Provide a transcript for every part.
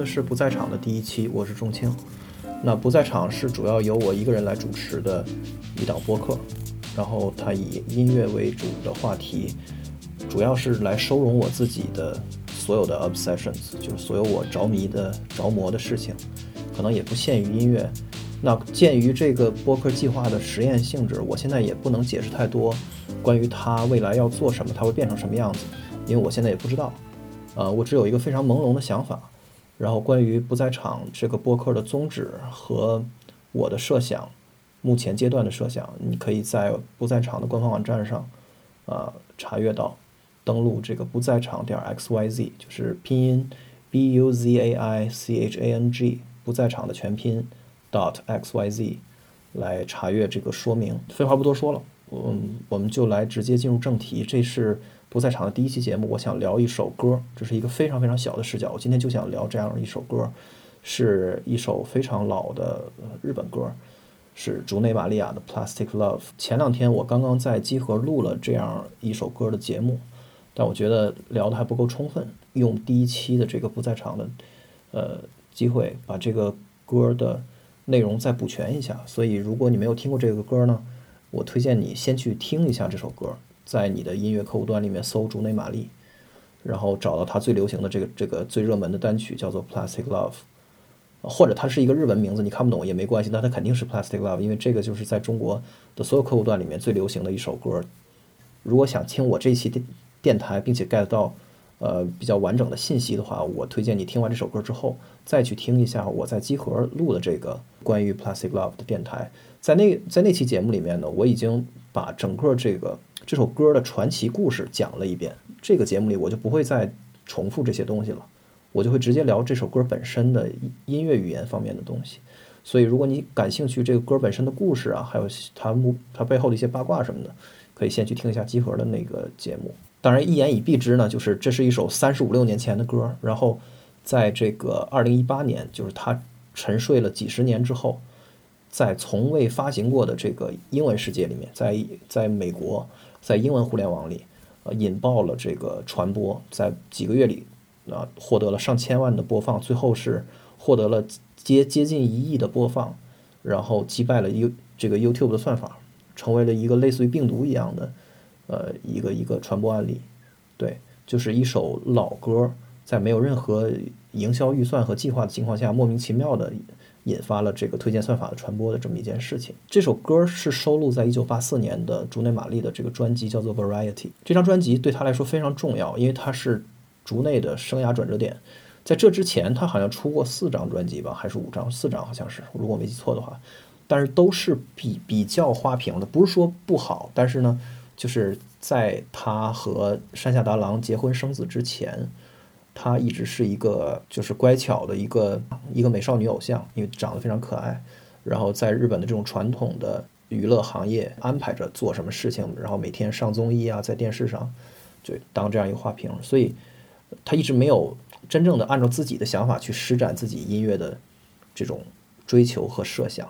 你现在正在收听的是《不在场》的第一期，我是仲青。那《不在场》是主要由我一个人来主持的一档播客，然后它以音乐为主的话题，主要是来收容我自己的所有的 obsessions，就是所有我着迷的、着魔的事情，可能也不限于音乐。那鉴于这个播客计划的实验性质，我现在也不能解释太多关于它未来要做什么，它会变成什么样子，因为我现在也不知道。呃，我只有一个非常朦胧的想法。然后关于不在场这个播客的宗旨和我的设想，目前阶段的设想，你可以在不在场的官方网站上，呃，查阅到，登录这个不在场点 x y z，就是拼音 b u z a i c h a n g，不在场的全拼 dot x y z，来查阅这个说明。废话不多说了，嗯，我们就来直接进入正题。这是。不在场的第一期节目，我想聊一首歌，这是一个非常非常小的视角。我今天就想聊这样一首歌，是一首非常老的日本歌，是竹内玛利亚的《Plastic Love》。前两天我刚刚在集合录了这样一首歌的节目，但我觉得聊的还不够充分，用第一期的这个不在场的呃机会，把这个歌的内容再补全一下。所以，如果你没有听过这个歌呢，我推荐你先去听一下这首歌。在你的音乐客户端里面搜竹内玛丽，然后找到它最流行的这个这个最热门的单曲叫做《Plastic Love》，或者它是一个日文名字，你看不懂也没关系，但它肯定是《Plastic Love》，因为这个就是在中国的所有客户端里面最流行的一首歌。如果想听我这期电电台，并且 get 到呃比较完整的信息的话，我推荐你听完这首歌之后，再去听一下我在集合录的这个关于《Plastic Love》的电台。在那在那期节目里面呢，我已经把整个这个。这首歌的传奇故事讲了一遍，这个节目里我就不会再重复这些东西了，我就会直接聊这首歌本身的音乐语言方面的东西。所以，如果你感兴趣这个歌本身的故事啊，还有它目它背后的一些八卦什么的，可以先去听一下集合的那个节目。当然，一言以蔽之呢，就是这是一首三十五六年前的歌，然后在这个二零一八年，就是它沉睡了几十年之后，在从未发行过的这个英文世界里面，在在美国。在英文互联网里，呃，引爆了这个传播，在几个月里，啊，获得了上千万的播放，最后是获得了接接近一亿的播放，然后击败了 U 这个 YouTube 的算法，成为了一个类似于病毒一样的，呃，一个一个传播案例。对，就是一首老歌，在没有任何营销预算和计划的情况下，莫名其妙的。引发了这个推荐算法的传播的这么一件事情。这首歌是收录在一九八四年的竹内玛丽的这个专辑，叫做《Variety》。这张专辑对他来说非常重要，因为它是竹内的生涯转折点。在这之前，他好像出过四张专辑吧，还是五张？四张好像是，如果没记错的话。但是都是比比较花瓶的，不是说不好，但是呢，就是在他和山下达郎结婚生子之前。她一直是一个就是乖巧的一个一个美少女偶像，因为长得非常可爱。然后在日本的这种传统的娱乐行业安排着做什么事情，然后每天上综艺啊，在电视上就当这样一个花瓶。所以她一直没有真正的按照自己的想法去施展自己音乐的这种追求和设想。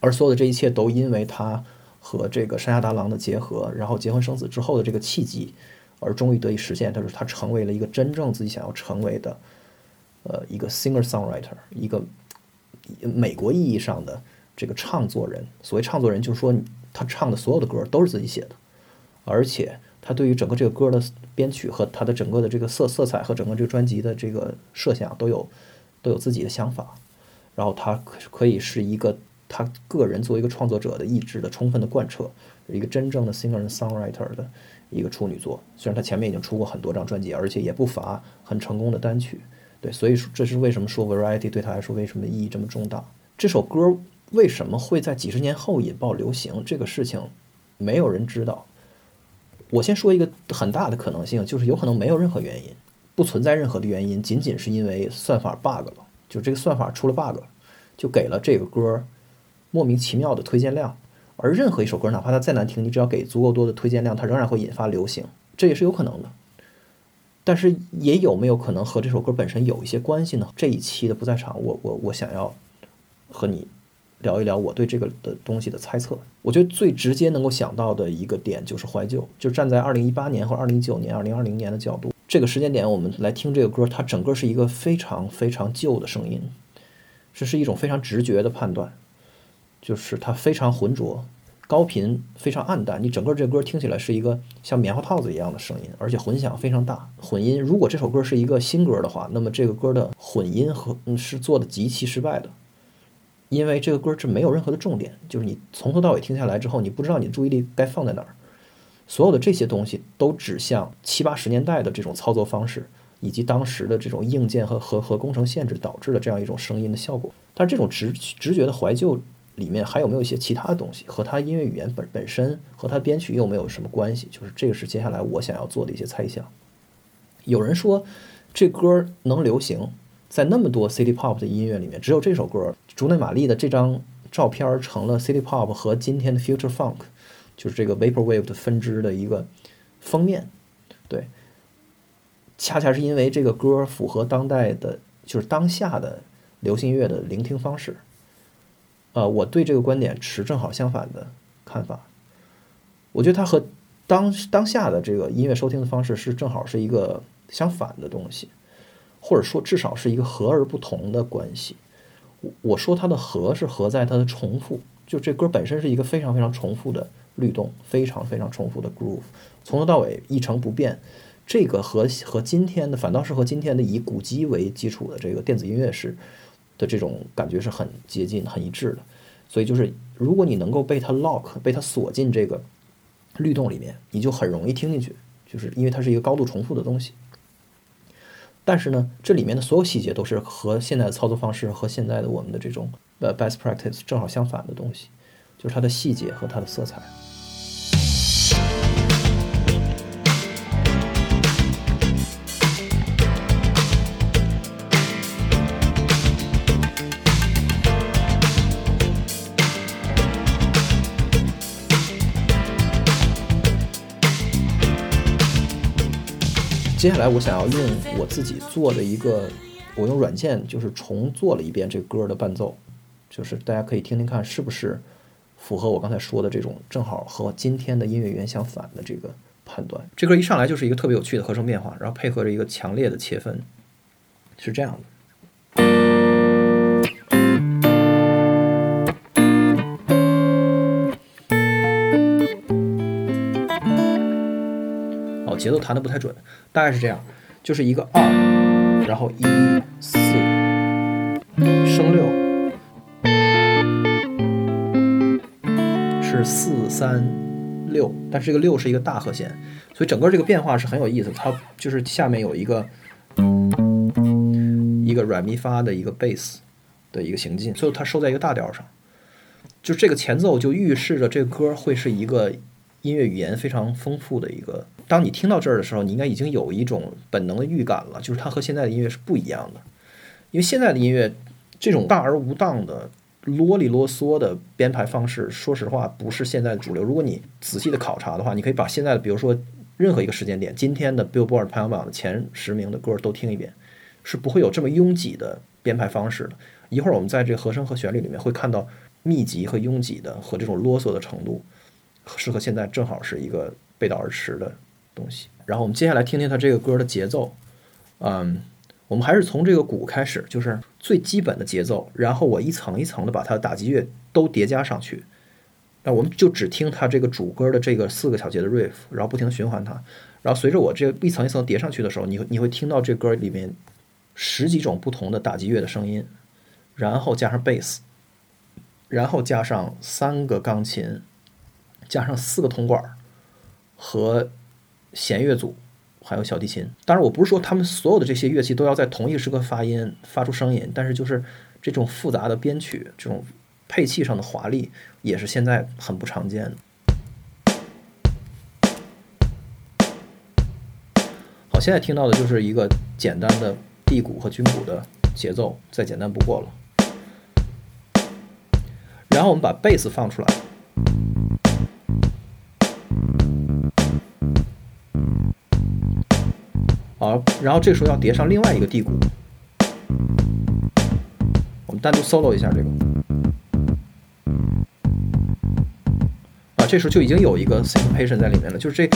而所有的这一切都因为她和这个山下达郎的结合，然后结婚生子之后的这个契机。而终于得以实现，他说他成为了一个真正自己想要成为的，呃，一个 singer songwriter，一个美国意义上的这个唱作人。所谓唱作人，就是说他唱的所有的歌都是自己写的，而且他对于整个这个歌的编曲和他的整个的这个色色彩和整个这个专辑的这个设想都有都有自己的想法。然后他可以是一个他个人作为一个创作者的意志的充分的贯彻，一个真正的 singer songwriter 的。一个处女作，虽然他前面已经出过很多张专辑，而且也不乏很成功的单曲，对，所以说这是为什么说 Variety 对他来说为什么意义这么重大？这首歌为什么会在几十年后引爆流行？这个事情没有人知道。我先说一个很大的可能性，就是有可能没有任何原因，不存在任何的原因，仅仅是因为算法 bug 了，就这个算法出了 bug，就给了这个歌莫名其妙的推荐量。而任何一首歌，哪怕它再难听，你只要给足够多的推荐量，它仍然会引发流行，这也是有可能的。但是也有没有可能和这首歌本身有一些关系呢？这一期的不在场，我我我想要和你聊一聊我对这个的东西的猜测。我觉得最直接能够想到的一个点就是怀旧，就站在二零一八年或二零一九年、二零二零年的角度，这个时间点我们来听这个歌，它整个是一个非常非常旧的声音，这是一种非常直觉的判断，就是它非常浑浊。高频非常暗淡，你整个这歌听起来是一个像棉花套子一样的声音，而且混响非常大。混音，如果这首歌是一个新歌的话，那么这个歌的混音和是做的极其失败的，因为这个歌是没有任何的重点，就是你从头到尾听下来之后，你不知道你的注意力该放在哪儿。所有的这些东西都指向七八十年代的这种操作方式，以及当时的这种硬件和和和工程限制导致的这样一种声音的效果。但是这种直直觉的怀旧。里面还有没有一些其他的东西，和它音乐语言本本身和它编曲又没有什么关系？就是这个是接下来我想要做的一些猜想。有人说这歌能流行，在那么多 City Pop 的音乐里面，只有这首歌，竹内玛丽的这张照片成了 City Pop 和今天的 Future Funk，就是这个 Vaporwave 的分支的一个封面。对，恰恰是因为这个歌符合当代的，就是当下的流行音乐的聆听方式。呃，我对这个观点持正好相反的看法。我觉得它和当当下的这个音乐收听的方式是正好是一个相反的东西，或者说至少是一个和而不同的关系。我我说它的和是和在它的重复，就这歌本身是一个非常非常重复的律动，非常非常重复的 groove，从头到尾一成不变。这个和和今天的反倒是和今天的以鼓机为基础的这个电子音乐是。的这种感觉是很接近、很一致的，所以就是如果你能够被它 lock、被它锁进这个律动里面，你就很容易听进去，就是因为它是一个高度重复的东西。但是呢，这里面的所有细节都是和现在的操作方式和现在的我们的这种呃 best practice 正好相反的东西，就是它的细节和它的色彩。接下来我想要用我自己做的一个，我用软件就是重做了一遍这歌的伴奏，就是大家可以听听看是不是符合我刚才说的这种正好和今天的音乐源相反的这个判断。这歌一上来就是一个特别有趣的和声变化，然后配合着一个强烈的切分，是这样的。节奏弹的不太准，大概是这样，就是一个二，然后一四升六，是四三六，但是这个六是一个大和弦，所以整个这个变化是很有意思。它就是下面有一个一个软咪发的一个贝斯的一个行进，最后它收在一个大调上，就这个前奏就预示着这歌会是一个。音乐语言非常丰富的一个，当你听到这儿的时候，你应该已经有一种本能的预感了，就是它和现在的音乐是不一样的。因为现在的音乐这种大而无当的啰里啰嗦的编排方式，说实话不是现在主流。如果你仔细的考察的话，你可以把现在的，比如说任何一个时间点，今天的 Billboard 排行榜的前十名的歌都听一遍，是不会有这么拥挤的编排方式的。一会儿我们在这和声和旋律里面会看到密集和拥挤的和这种啰嗦的程度。适合现在正好是一个背道而驰的东西。然后我们接下来听听它这个歌的节奏。嗯，我们还是从这个鼓开始，就是最基本的节奏。然后我一层一层的把它打击乐都叠加上去。那我们就只听它这个主歌的这个四个小节的 riff，然后不停的循环它。然后随着我这一层一层叠上去的时候，你你会听到这歌里面十几种不同的打击乐的声音，然后加上贝斯，然后加上三个钢琴。加上四个铜管和弦乐组，还有小提琴。当然，我不是说他们所有的这些乐器都要在同一时刻发音、发出声音，但是就是这种复杂的编曲、这种配器上的华丽，也是现在很不常见的。好，现在听到的就是一个简单的地鼓和军鼓的节奏，再简单不过了。然后我们把贝斯放出来。好，然后这时候要叠上另外一个地鼓，我们单独 solo 一下这个。啊，这时候就已经有一个 syncopation 在里面了，就是这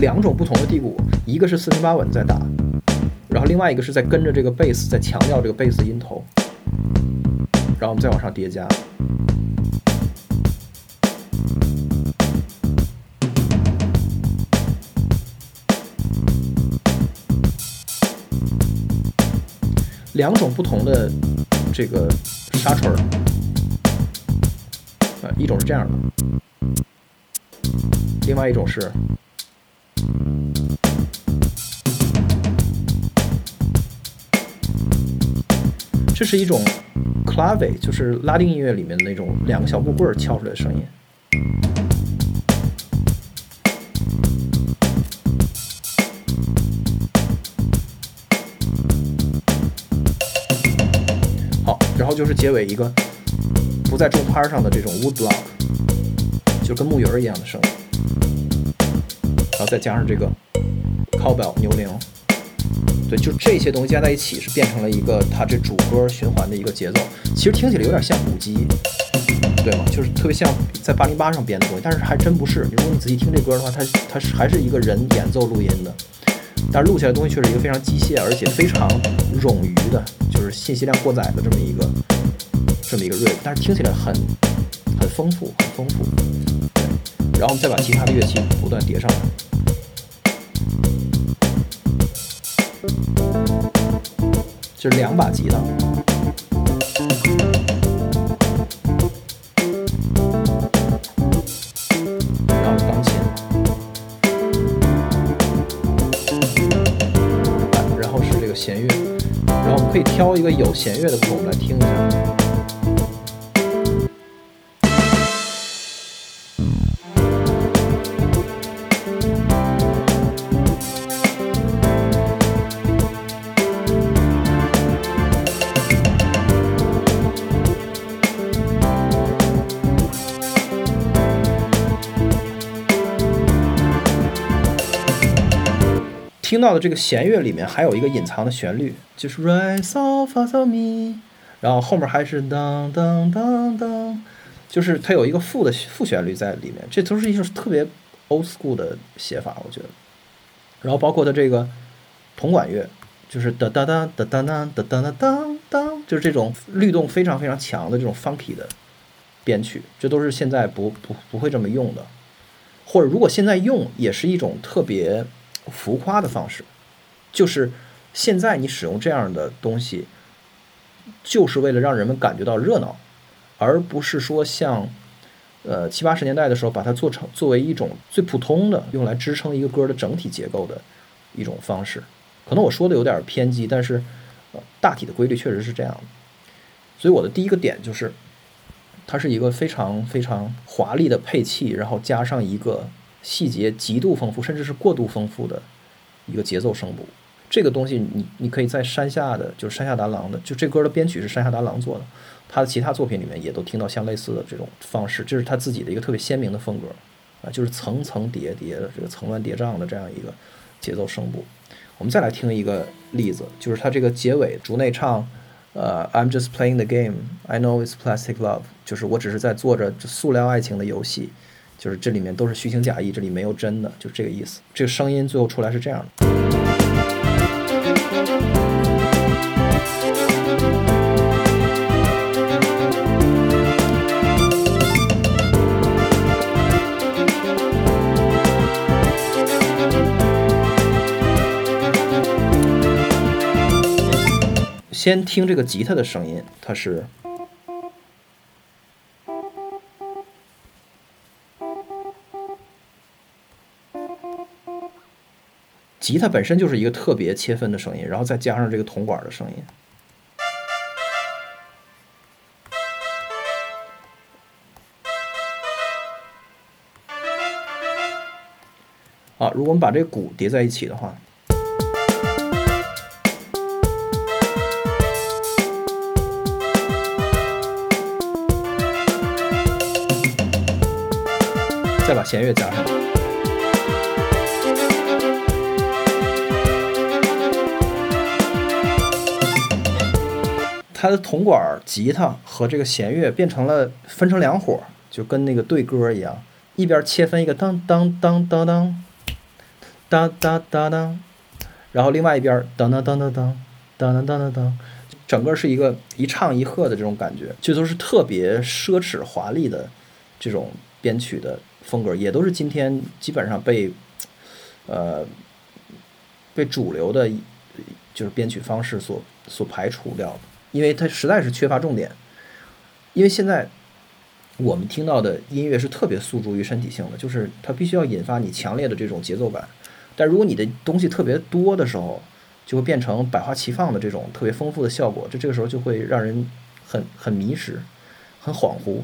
两种不同的地鼓，一个是四平八稳在打，然后另外一个是在跟着这个贝斯，在强调这个贝斯音头，然后我们再往上叠加。两种不同的这个沙锤儿，呃，一种是这样的，另外一种是，这是一种 clave，就是拉丁音乐里面的那种两个小木棍儿敲出来的声音。就是结尾一个不在重拍上的这种 wood block，就跟木鱼儿一样的声音，然后再加上这个 cowbell 牛铃，对，就这些东西加在一起是变成了一个它这主歌循环的一个节奏。其实听起来有点像鼓机，对吗？就是特别像在八零八上编的东西，但是还真不是。如果你仔细听这歌的话，它它是还是一个人演奏录音的，但是录起来的东西却是一个非常机械而且非常冗余的。就是信息量过载的这么一个这么一个 riff，但是听起来很很丰富，很丰富。然后我们再把其他的乐器不断叠上来，就是两把吉他，挑一个有弦乐的歌，我们来听一下。听到的这个弦乐里面还有一个隐藏的旋律，就是 re sol fa sol mi，然后后面还是当当当当，就是它有一个副的副旋律在里面，这都是一种特别 old school 的写法，我觉得。然后包括它这个铜管乐，就是哒哒哒哒哒哒哒哒哒当当，就是这种律动非常非常强的这种 funky 的编曲，这都是现在不不不会这么用的，或者如果现在用，也是一种特别。浮夸的方式，就是现在你使用这样的东西，就是为了让人们感觉到热闹，而不是说像，呃七八十年代的时候把它做成作为一种最普通的用来支撑一个歌的整体结构的一种方式。可能我说的有点偏激，但是大体的规律确实是这样的。所以我的第一个点就是，它是一个非常非常华丽的配器，然后加上一个。细节极度丰富，甚至是过度丰富的一个节奏声部，这个东西你你可以在山下的，就是山下达郎的，就这歌的编曲是山下达郎做的，他的其他作品里面也都听到像类似的这种方式，这是他自己的一个特别鲜明的风格啊，就是层层叠叠的这个层峦叠嶂的这样一个节奏声部。我们再来听一个例子，就是他这个结尾竹内唱，呃，I'm just playing the game, I know it's plastic love，就是我只是在做着塑料爱情的游戏。就是这里面都是虚情假意，这里没有真的，就这个意思。这个声音最后出来是这样的。先听这个吉他的声音，它是。吉他本身就是一个特别切分的声音，然后再加上这个铜管的声音。啊，如果我们把这鼓叠在一起的话，再把弦乐加上。它的铜管、吉他和这个弦乐变成了分成两伙，就跟那个对歌一样，一边切分一个当当当当当，当当当当，然后另外一边噔噔噔噔噔噔噔噔噔噔，整个是一个一唱一和的这种感觉，这都是特别奢侈华丽的这种编曲的风格，也都是今天基本上被呃被主流的就是编曲方式所所排除掉的，因为它实在是缺乏重点，因为现在。我们听到的音乐是特别诉诸于身体性的，就是它必须要引发你强烈的这种节奏感。但如果你的东西特别多的时候，就会变成百花齐放的这种特别丰富的效果。这这个时候就会让人很很迷失，很恍惚，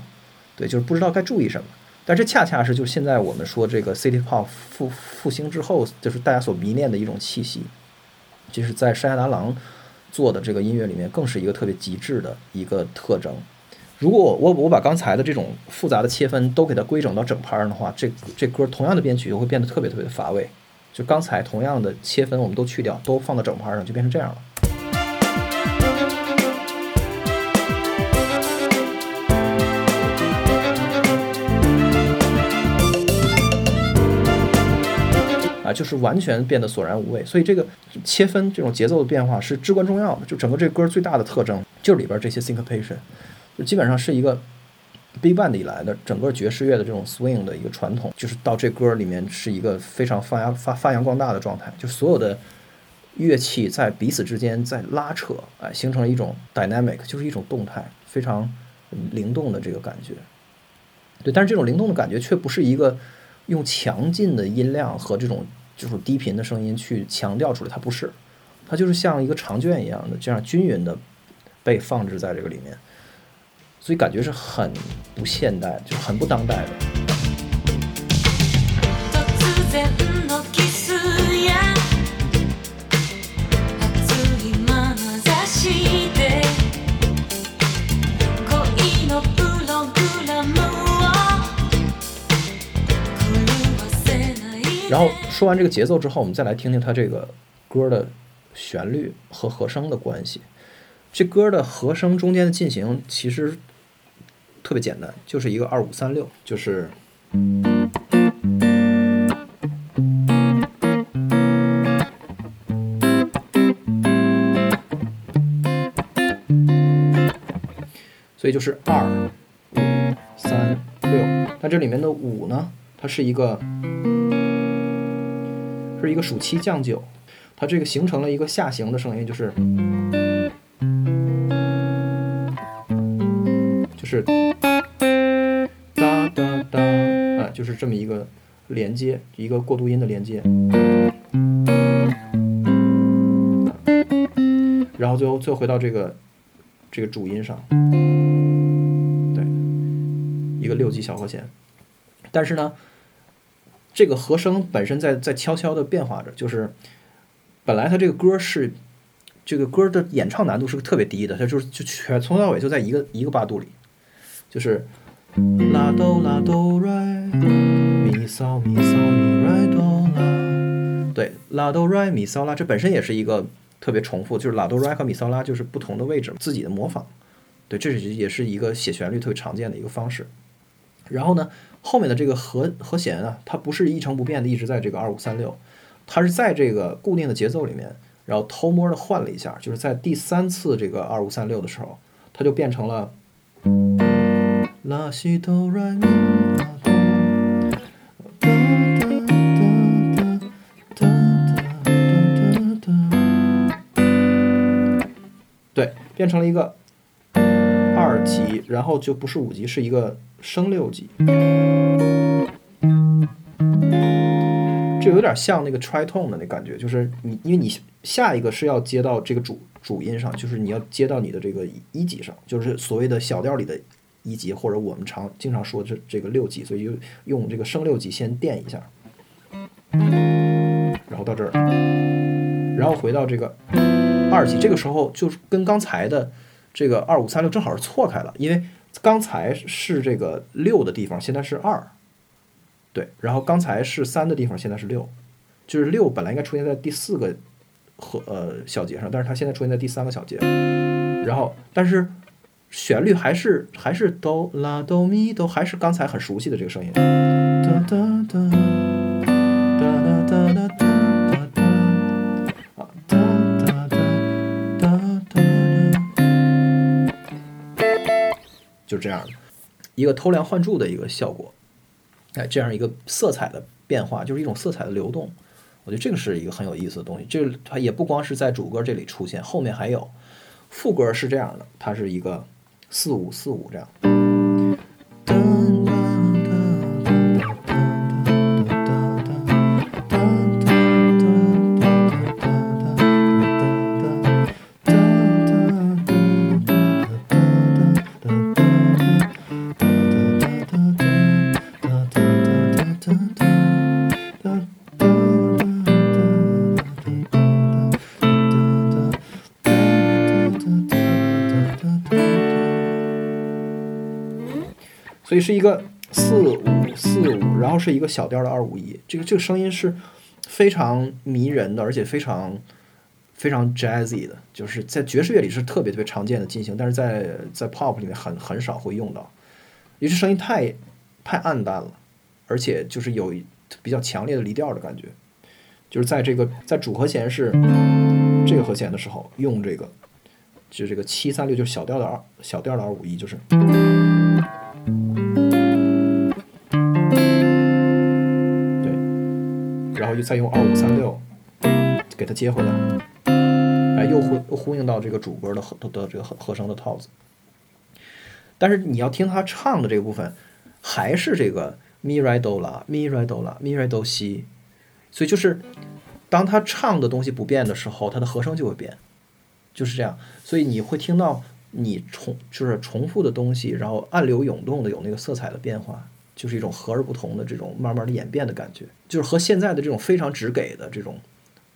对，就是不知道该注意什么。但这恰恰是就是现在我们说这个 City Pop 复复兴之后，就是大家所迷恋的一种气息。就是在山下达郎做的这个音乐里面，更是一个特别极致的一个特征。如果我我把刚才的这种复杂的切分都给它规整到整拍上的话，这这歌同样的编曲就会变得特别特别的乏味。就刚才同样的切分我们都去掉，都放到整拍上，就变成这样了。就是完全变得索然无味。所以这个切分这种节奏的变化是至关重要的。就整个这歌最大的特征就是里边这些 syncopation 就。基本上是一个 Big Band 以来的整个爵士乐的这种 swing 的一个传统，就是到这歌里面是一个非常发扬发发扬光大的状态，就所有的乐器在彼此之间在拉扯，哎，形成了一种 dynamic，就是一种动态，非常灵动的这个感觉。对，但是这种灵动的感觉却不是一个用强劲的音量和这种就是低频的声音去强调出来，它不是，它就是像一个长卷一样的这样均匀的被放置在这个里面。所以感觉是很不现代，就很不当代的。然后说完这个节奏之后，我们再来听听它这个歌的旋律和和声的关系。这歌的和声中间的进行其实。特别简单，就是一个二五三六，就是，所以就是二五三六。它这里面的五呢，它是一个一个属七降九，它这个形成了一个下行的声音，就是就。是哒哒哒啊，就是这么一个连接，一个过渡音的连接，然后最后最后回到这个这个主音上，对，一个六级小和弦，但是呢，这个和声本身在在悄悄的变化着，就是本来它这个歌是这个歌的演唱难度是个特别低的，它就是就全从头到尾就在一个一个八度里。就是拉哆拉哆来咪嗦咪嗦咪来哆拉，对，拉哆来咪嗦拉，这本身也是一个特别重复，就是拉哆来和咪嗦拉就是不同的位置，自己的模仿，对，这是也是一个写旋律特别常见的一个方式。然后呢，后面的这个和和弦啊，它不是一成不变的一直在这个二五三六，它是在这个固定的节奏里面，然后偷摸的换了一下，就是在第三次这个二五三六的时候，它就变成了。对，变成了一个级，然后就不是五级，是一个升六级。这有点像那个 tritone 的那感觉，就是你，因为你下一个是要接到这个主主音上，就是你要接到你的这个一级上，就是所谓的小调里的。一级或者我们常经常说这这个六级，所以就用这个升六级先垫一下，然后到这儿，然后回到这个二级，这个时候就是跟刚才的这个二五三六正好是错开了，因为刚才是这个六的地方，现在是二，对，然后刚才是三的地方，现在是六，就是六本来应该出现在第四个和呃小节上，但是它现在出现在第三个小节，然后但是。旋律还是还是哆啦哆咪哆，还是刚才很熟悉的这个声音。哒哒哒就这样一个偷梁换柱的一个效果，哎，这样一个色彩的变化，就是一种色彩的流动。我觉得这个是一个很有意思的东西。这它也不光是在主歌这里出现，后面还有副歌是这样的，它是一个四五四五这样。是一个四五四五，然后是一个小调的二五一，这个这个声音是非常迷人的，而且非常非常 jazzy 的，就是在爵士乐里是特别特别常见的进行，但是在在 pop 里面很很少会用到，因为声音太太暗淡了，而且就是有比较强烈的离调的感觉，就是在这个在主和弦是这个和弦的时候用这个，就这个七三六就是小调的二小调的二五一，就是。后又再用二五三六给它接回来，哎，又呼又呼应到这个主歌的和的这个和和声的套子。但是你要听他唱的这个部分，还是这个咪来哆啦咪来哆啦咪来哆西，所以就是当他唱的东西不变的时候，他的和声就会变，就是这样。所以你会听到你重就是重复的东西，然后暗流涌动的有那个色彩的变化。就是一种和而不同的这种慢慢的演变的感觉，就是和现在的这种非常直给的这种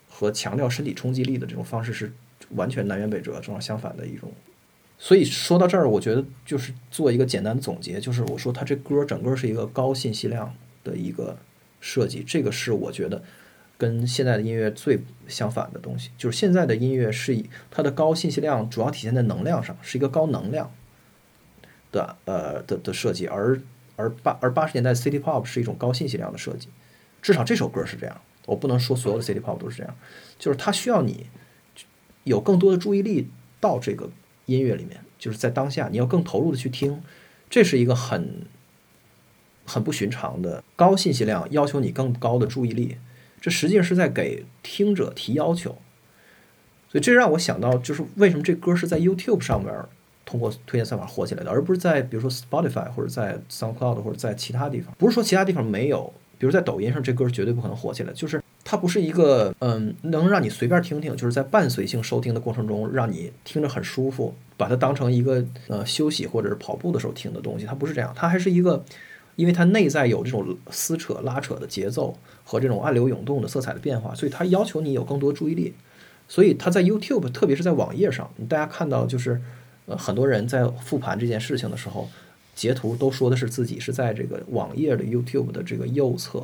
和强调身体冲击力的这种方式是完全南辕北辙、正好相反的一种。所以说到这儿，我觉得就是做一个简单的总结，就是我说他这歌整个是一个高信息量的一个设计，这个是我觉得跟现在的音乐最相反的东西。就是现在的音乐是以它的高信息量主要体现在能量上，是一个高能量的呃的的设计，而而八而八十年代 City Pop 是一种高信息量的设计，至少这首歌是这样。我不能说所有的 City Pop 都是这样，就是它需要你有更多的注意力到这个音乐里面，就是在当下你要更投入的去听，这是一个很很不寻常的高信息量，要求你更高的注意力，这实际上是在给听者提要求。所以这让我想到，就是为什么这歌是在 YouTube 上面。通过推荐算法火起来的，而不是在比如说 Spotify 或者在 SoundCloud 或者在其他地方。不是说其他地方没有，比如在抖音上这歌绝对不可能火起来，就是它不是一个嗯能让你随便听听，就是在伴随性收听的过程中让你听着很舒服，把它当成一个呃休息或者是跑步的时候听的东西。它不是这样，它还是一个，因为它内在有这种撕扯拉扯的节奏和这种暗流涌动的色彩的变化，所以它要求你有更多注意力。所以它在 YouTube，特别是在网页上，大家看到就是。呃，很多人在复盘这件事情的时候，截图都说的是自己是在这个网页的 YouTube 的这个右侧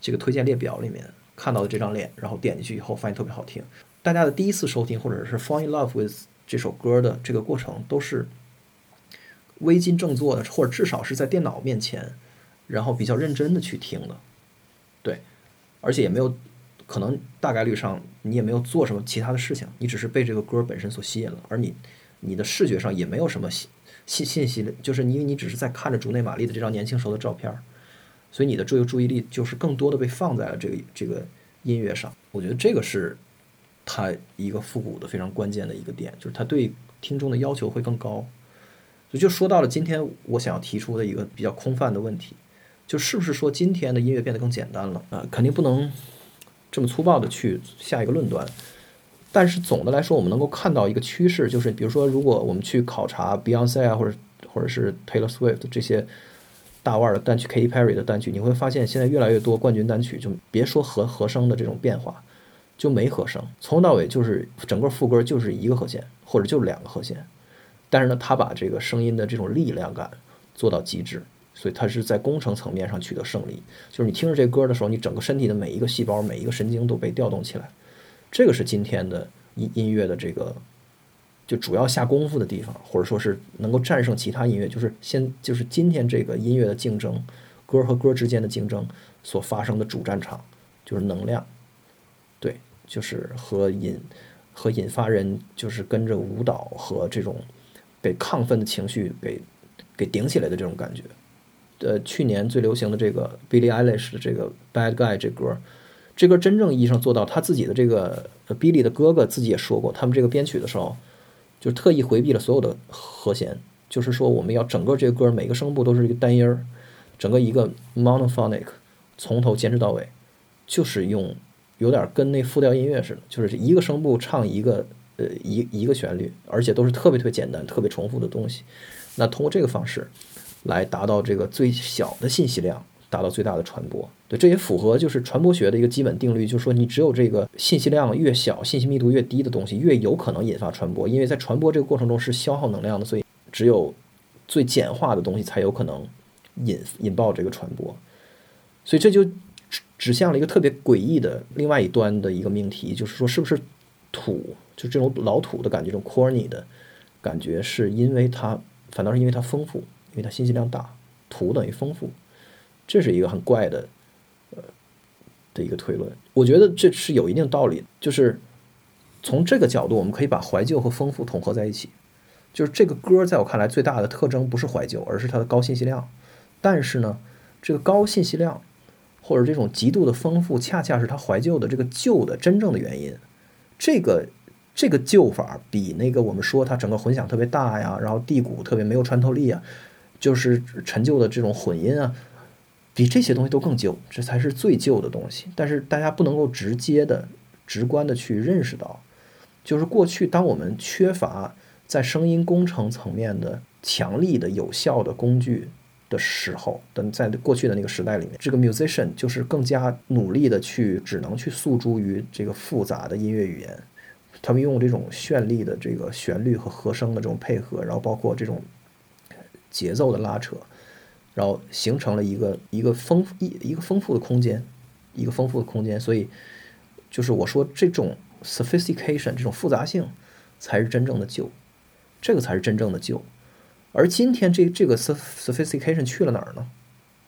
这个推荐列表里面看到的这张脸，然后点进去以后发现特别好听。大家的第一次收听或者是 fall in love with 这首歌的这个过程，都是微襟正坐的，或者至少是在电脑面前，然后比较认真的去听的。对，而且也没有可能大概率上你也没有做什么其他的事情，你只是被这个歌本身所吸引了，而你。你的视觉上也没有什么信信信息，就是因为你只是在看着竹内玛丽的这张年轻时候的照片儿，所以你的注注意力就是更多的被放在了这个这个音乐上。我觉得这个是他一个复古的非常关键的一个点，就是他对听众的要求会更高。所以就说到了今天我想要提出的一个比较空泛的问题，就是不是说今天的音乐变得更简单了啊？肯定不能这么粗暴的去下一个论断。但是总的来说，我们能够看到一个趋势，就是比如说，如果我们去考察 Beyonce 啊，或者或者是 Taylor Swift 这些大腕的单曲，Katy Perry 的单曲，你会发现现在越来越多冠军单曲，就别说和和声的这种变化，就没和声，从头到尾就是整个副歌就是一个和弦，或者就是两个和弦。但是呢，他把这个声音的这种力量感做到极致，所以他是在工程层面上取得胜利。就是你听着这歌的时候，你整个身体的每一个细胞、每一个神经都被调动起来。这个是今天的音音乐的这个就主要下功夫的地方，或者说是能够战胜其他音乐，就是先就是今天这个音乐的竞争，歌和歌之间的竞争所发生的主战场，就是能量，对，就是和引和引发人就是跟着舞蹈和这种被亢奋的情绪给给顶起来的这种感觉。呃，去年最流行的这个 Billie Eilish 的这个 Bad Guy 这歌，这歌真正意义上做到他自己的这个 Billy 的哥哥自己也说过，他们这个编曲的时候，就特意回避了所有的和弦，就是说我们要整个这个歌每个声部都是一个单音儿，整个一个 monophonic，从头坚持到尾，就是用有点跟那复调音乐似的，就是一个声部唱一个呃一一个旋律，而且都是特别特别简单、特别重复的东西。那通过这个方式。来达到这个最小的信息量，达到最大的传播。对，这也符合就是传播学的一个基本定律，就是说你只有这个信息量越小、信息密度越低的东西，越有可能引发传播。因为在传播这个过程中是消耗能量的，所以只有最简化的东西才有可能引引爆这个传播。所以这就指向了一个特别诡异的另外一端的一个命题，就是说是不是土，就这种老土的感觉，这种 corny 的感觉，是因为它反倒是因为它丰富。因为它信息量大，土等于丰富，这是一个很怪的，的一个推论。我觉得这是有一定道理，就是从这个角度，我们可以把怀旧和丰富统合在一起。就是这个歌在我看来最大的特征不是怀旧，而是它的高信息量。但是呢，这个高信息量或者这种极度的丰富，恰恰是它怀旧的这个旧的真正的原因。这个。这个旧法比那个我们说它整个混响特别大呀，然后地鼓特别没有穿透力啊。就是陈旧的这种混音啊，比这些东西都更旧，这才是最旧的东西。但是大家不能够直接的、直观的去认识到，就是过去当我们缺乏在声音工程层面的强力的、有效的工具的时候，等在过去的那个时代里面，这个 musician 就是更加努力的去，只能去诉诸于这个复杂的音乐语言。他们用这种绚丽的这个旋律和和声的这种配合，然后包括这种。节奏的拉扯，然后形成了一个一个丰富一一个丰富的空间，一个丰富的空间。所以，就是我说这种 sophistication 这种复杂性，才是真正的旧，这个才是真正的旧。而今天这这个 sophistication 去了哪儿呢？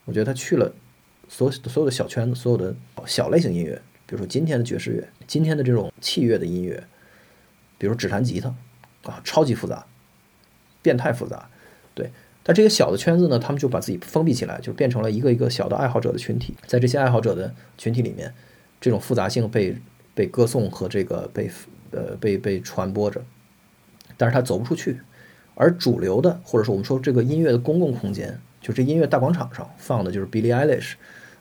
我觉得它去了所所有的小圈子，所有的小类型音乐，比如说今天的爵士乐，今天的这种器乐的音乐，比如指弹吉他啊，超级复杂，变态复杂，对。但这些小的圈子呢，他们就把自己封闭起来，就变成了一个一个小的爱好者的群体。在这些爱好者的群体里面，这种复杂性被被歌颂和这个被呃被被传播着，但是它走不出去。而主流的，或者说我们说这个音乐的公共空间，就这音乐大广场上放的就是 Billie Eilish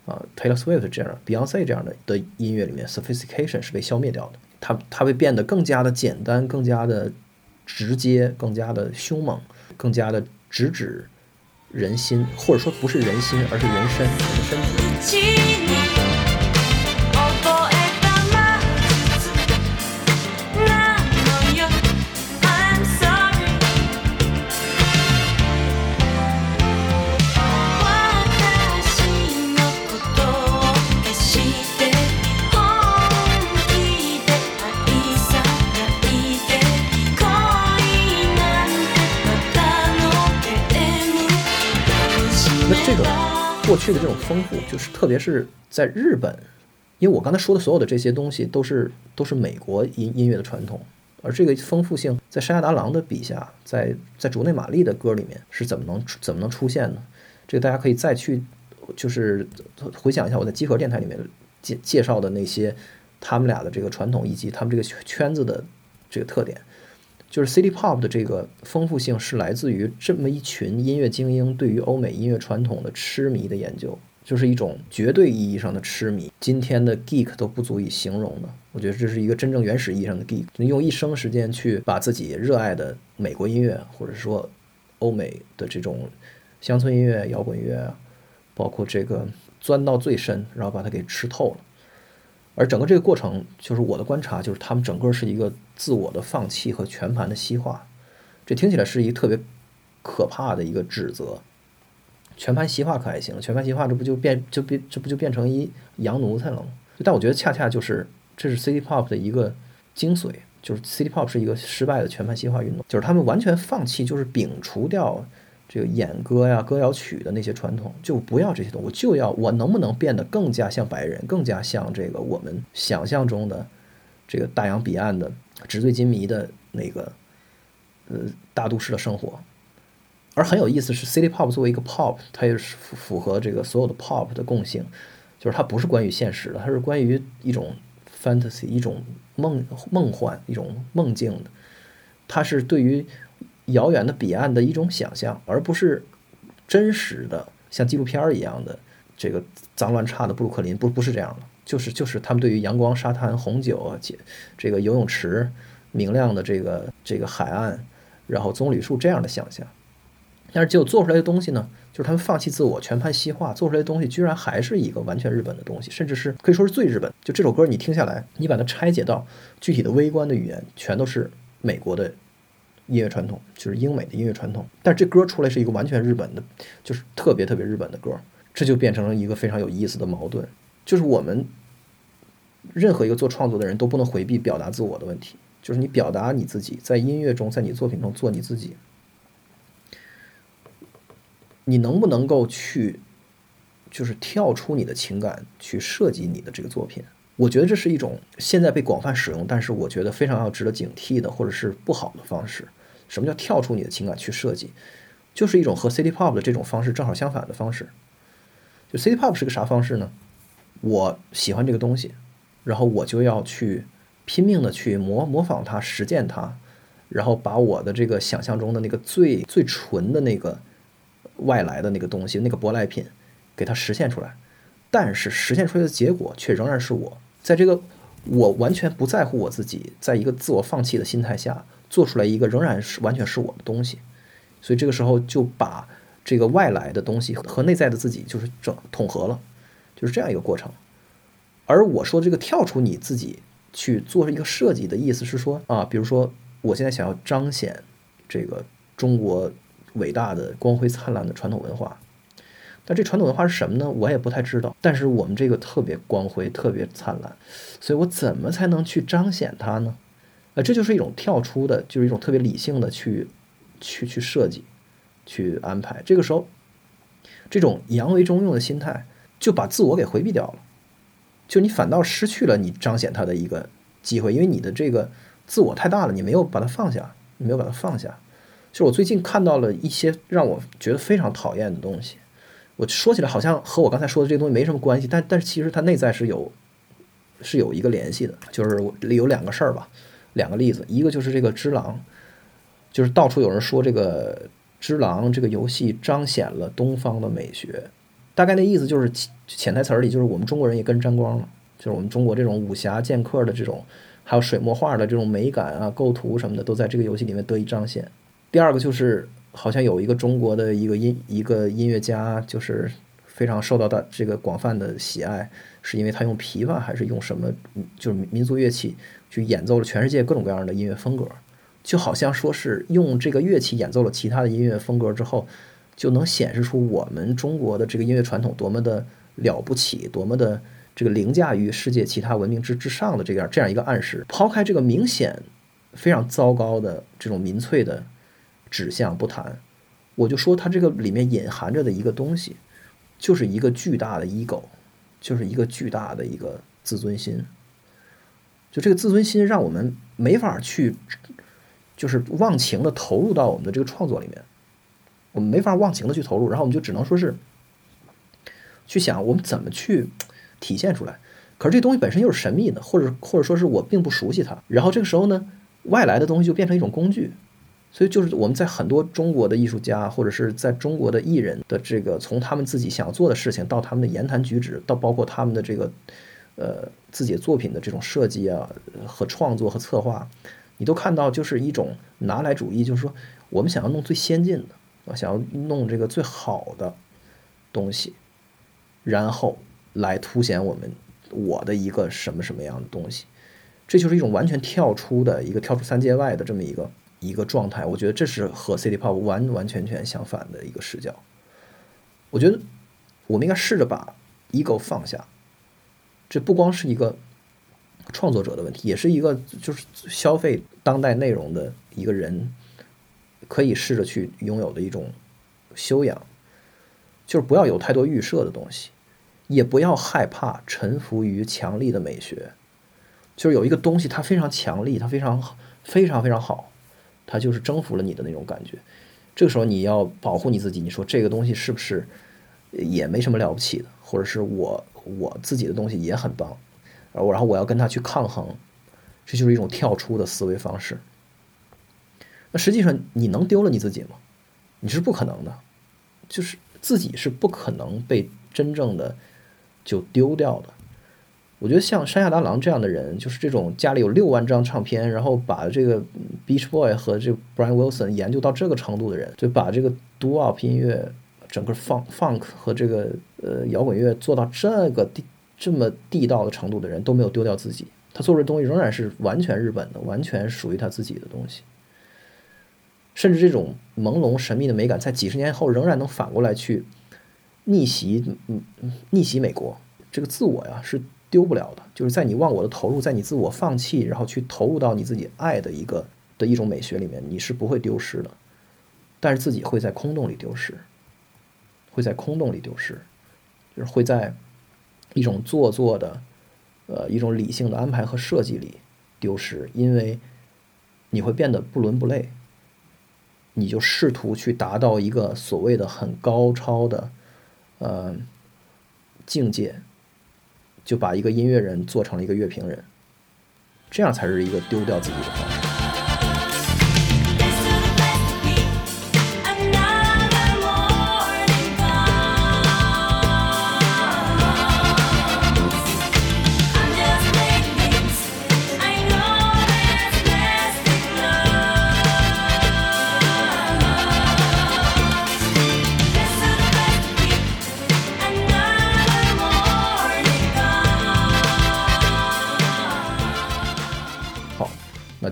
啊，Taylor Swift 这样，Beyonce 这样的的音乐里面，sophistication 是被消灭掉的。它它会变得更加的简单，更加的直接，更加的凶猛，更加的。直指人心，或者说不是人心，而是人身，人身体。过去的这种丰富，就是特别是在日本，因为我刚才说的所有的这些东西都是都是美国音音乐的传统，而这个丰富性在山下达郎的笔下，在在竹内玛丽的歌里面是怎么能怎么能出现呢？这个大家可以再去就是回想一下我在集合电台里面介介绍的那些他们俩的这个传统以及他们这个圈子的这个特点。就是 City Pop 的这个丰富性是来自于这么一群音乐精英对于欧美音乐传统的痴迷的研究，就是一种绝对意义上的痴迷，今天的 geek 都不足以形容的。我觉得这是一个真正原始意义上的 geek，用一生时间去把自己热爱的美国音乐，或者说欧美的这种乡村音乐、摇滚乐，包括这个钻到最深，然后把它给吃透了。而整个这个过程，就是我的观察，就是他们整个是一个自我的放弃和全盘的西化。这听起来是一个特别可怕的一个指责。全盘西化可还行？全盘西化这不就变就变这不就变成一洋奴才了吗？但我觉得恰恰就是这是 City Pop 的一个精髓，就是 City Pop 是一个失败的全盘西化运动，就是他们完全放弃，就是摒除掉。这个演歌呀、歌谣曲的那些传统，就不要这些东西，我就要我能不能变得更加像白人，更加像这个我们想象中的这个大洋彼岸的纸醉金迷的那个呃大都市的生活。而很有意思是，City Pop 作为一个 Pop，它也是符合这个所有的 Pop 的共性，就是它不是关于现实的，它是关于一种 Fantasy，一种梦梦幻，一种梦境的，它是对于遥远的彼岸的一种想象，而不是真实的像纪录片儿一样的这个脏乱差的布鲁克林，不不是这样的，就是就是他们对于阳光、沙滩、红酒啊，这这个游泳池、明亮的这个这个海岸，然后棕榈树这样的想象。但是，结果做出来的东西呢，就是他们放弃自我，全盘西化，做出来的东西居然还是一个完全日本的东西，甚至是可以说是最日本。就这首歌，你听下来，你把它拆解到具体的微观的语言，全都是美国的音乐传统，就是英美的音乐传统。但这歌出来是一个完全日本的，就是特别特别日本的歌，这就变成了一个非常有意思的矛盾，就是我们任何一个做创作的人都不能回避表达自我的问题，就是你表达你自己，在音乐中，在你作品中做你自己。你能不能够去，就是跳出你的情感去设计你的这个作品？我觉得这是一种现在被广泛使用，但是我觉得非常要值得警惕的，或者是不好的方式。什么叫跳出你的情感去设计？就是一种和 City Pop 的这种方式正好相反的方式。就 City Pop 是个啥方式呢？我喜欢这个东西，然后我就要去拼命的去模模仿它、实践它，然后把我的这个想象中的那个最最纯的那个。外来的那个东西，那个舶来品，给它实现出来，但是实现出来的结果却仍然是我在这个我完全不在乎我自己，在一个自我放弃的心态下做出来一个仍然是完全是我的东西，所以这个时候就把这个外来的东西和内在的自己就是整统合了，就是这样一个过程。而我说这个跳出你自己去做一个设计的意思是说啊，比如说我现在想要彰显这个中国。伟大的、光辉灿烂的传统文化，但这传统文化是什么呢？我也不太知道。但是我们这个特别光辉、特别灿烂，所以我怎么才能去彰显它呢？呃，这就是一种跳出的，就是一种特别理性的去、去、去设计、去安排。这个时候，这种阳为中用的心态就把自我给回避掉了，就你反倒失去了你彰显它的一个机会，因为你的这个自我太大了，你没有把它放下，你没有把它放下。就我最近看到了一些让我觉得非常讨厌的东西，我说起来好像和我刚才说的这个东西没什么关系，但但是其实它内在是有是有一个联系的，就是有两个事儿吧，两个例子，一个就是这个《只狼》，就是到处有人说这个《只狼》这个游戏彰显了东方的美学，大概那意思就是潜台词里就是我们中国人也跟沾光了，就是我们中国这种武侠剑客的这种，还有水墨画的这种美感啊、构图什么的，都在这个游戏里面得以彰显。第二个就是好像有一个中国的一个音一个音乐家，就是非常受到大这个广泛的喜爱，是因为他用琵琶还是用什么，就是民族乐器去演奏了全世界各种各样的音乐风格，就好像说是用这个乐器演奏了其他的音乐风格之后，就能显示出我们中国的这个音乐传统多么的了不起，多么的这个凌驾于世界其他文明之之上的这样这样一个暗示。抛开这个明显非常糟糕的这种民粹的。指向不谈，我就说它这个里面隐含着的一个东西，就是一个巨大的 ego，就是一个巨大的一个自尊心。就这个自尊心让我们没法去，就是忘情的投入到我们的这个创作里面，我们没法忘情的去投入，然后我们就只能说是去想我们怎么去体现出来。可是这东西本身又是神秘的，或者或者说是我并不熟悉它。然后这个时候呢，外来的东西就变成一种工具。所以就是我们在很多中国的艺术家，或者是在中国的艺人的这个，从他们自己想做的事情，到他们的言谈举止，到包括他们的这个，呃，自己作品的这种设计啊和创作和策划，你都看到就是一种拿来主义，就是说我们想要弄最先进的，啊，想要弄这个最好的东西，然后来凸显我们我的一个什么什么样的东西，这就是一种完全跳出的一个跳出三界外的这么一个。一个状态，我觉得这是和 City Pop 完完全全相反的一个视角。我觉得我们应该试着把 ego 放下，这不光是一个创作者的问题，也是一个就是消费当代内容的一个人可以试着去拥有的一种修养，就是不要有太多预设的东西，也不要害怕臣服于强力的美学，就是有一个东西它非常强力，它非常非常非常好。它就是征服了你的那种感觉，这个时候你要保护你自己，你说这个东西是不是也没什么了不起的，或者是我我自己的东西也很棒，然后然后我要跟他去抗衡，这就是一种跳出的思维方式。那实际上你能丢了你自己吗？你是不可能的，就是自己是不可能被真正的就丢掉的。我觉得像山下达郎这样的人，就是这种家里有六万张唱片，然后把这个 Beach Boy 和这个 Brian Wilson 研究到这个程度的人，就把这个 Doo-wop 音乐、整个 Funk Funk 和这个呃摇滚乐做到这个地这么地道的程度的人，都没有丢掉自己。他做出的东西仍然是完全日本的，完全属于他自己的东西。甚至这种朦胧神秘的美感，在几十年后仍然能反过来去逆袭，嗯，逆袭美国。这个自我呀是。丢不了的，就是在你忘我的投入，在你自我放弃，然后去投入到你自己爱的一个的一种美学里面，你是不会丢失的，但是自己会在空洞里丢失，会在空洞里丢失，就是会在一种做作的，呃，一种理性的安排和设计里丢失，因为你会变得不伦不类，你就试图去达到一个所谓的很高超的，呃，境界。就把一个音乐人做成了一个乐评人，这样才是一个丢掉自己的方式。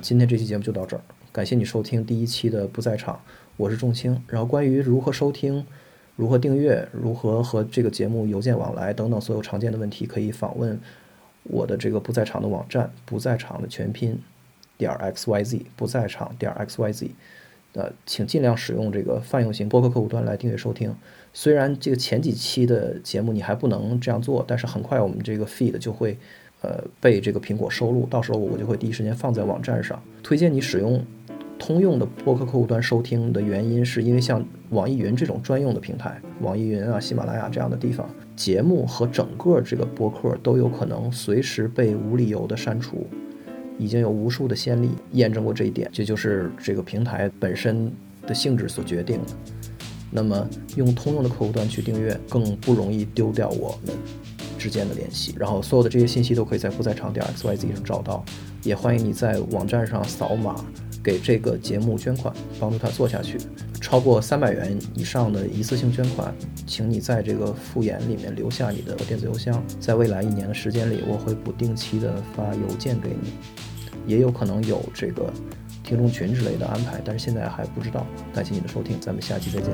今天这期节目就到这儿，感谢你收听第一期的不在场，我是仲青。然后关于如何收听、如何订阅、如何和这个节目邮件往来等等所有常见的问题，可以访问我的这个不在场的网站，不在场的全拼点 x y z，不在场点 x y z。呃，请尽量使用这个泛用型播客客户端来订阅收听。虽然这个前几期的节目你还不能这样做，但是很快我们这个 feed 就会。呃，被这个苹果收录，到时候我就会第一时间放在网站上。推荐你使用通用的播客客户端收听的原因，是因为像网易云这种专用的平台，网易云啊、喜马拉雅这样的地方，节目和整个这个播客都有可能随时被无理由的删除，已经有无数的先例验证过这一点，这就是这个平台本身的性质所决定的。那么用通用的客户端去订阅，更不容易丢掉我们。之间的联系，然后所有的这些信息都可以在不在场点 x y z 上找到，也欢迎你在网站上扫码给这个节目捐款，帮助他做下去。超过三百元以上的一次性捐款，请你在这个复言里面留下你的电子邮箱，在未来一年的时间里，我会不定期的发邮件给你，也有可能有这个听众群之类的安排，但是现在还不知道。感谢你的收听，咱们下期再见。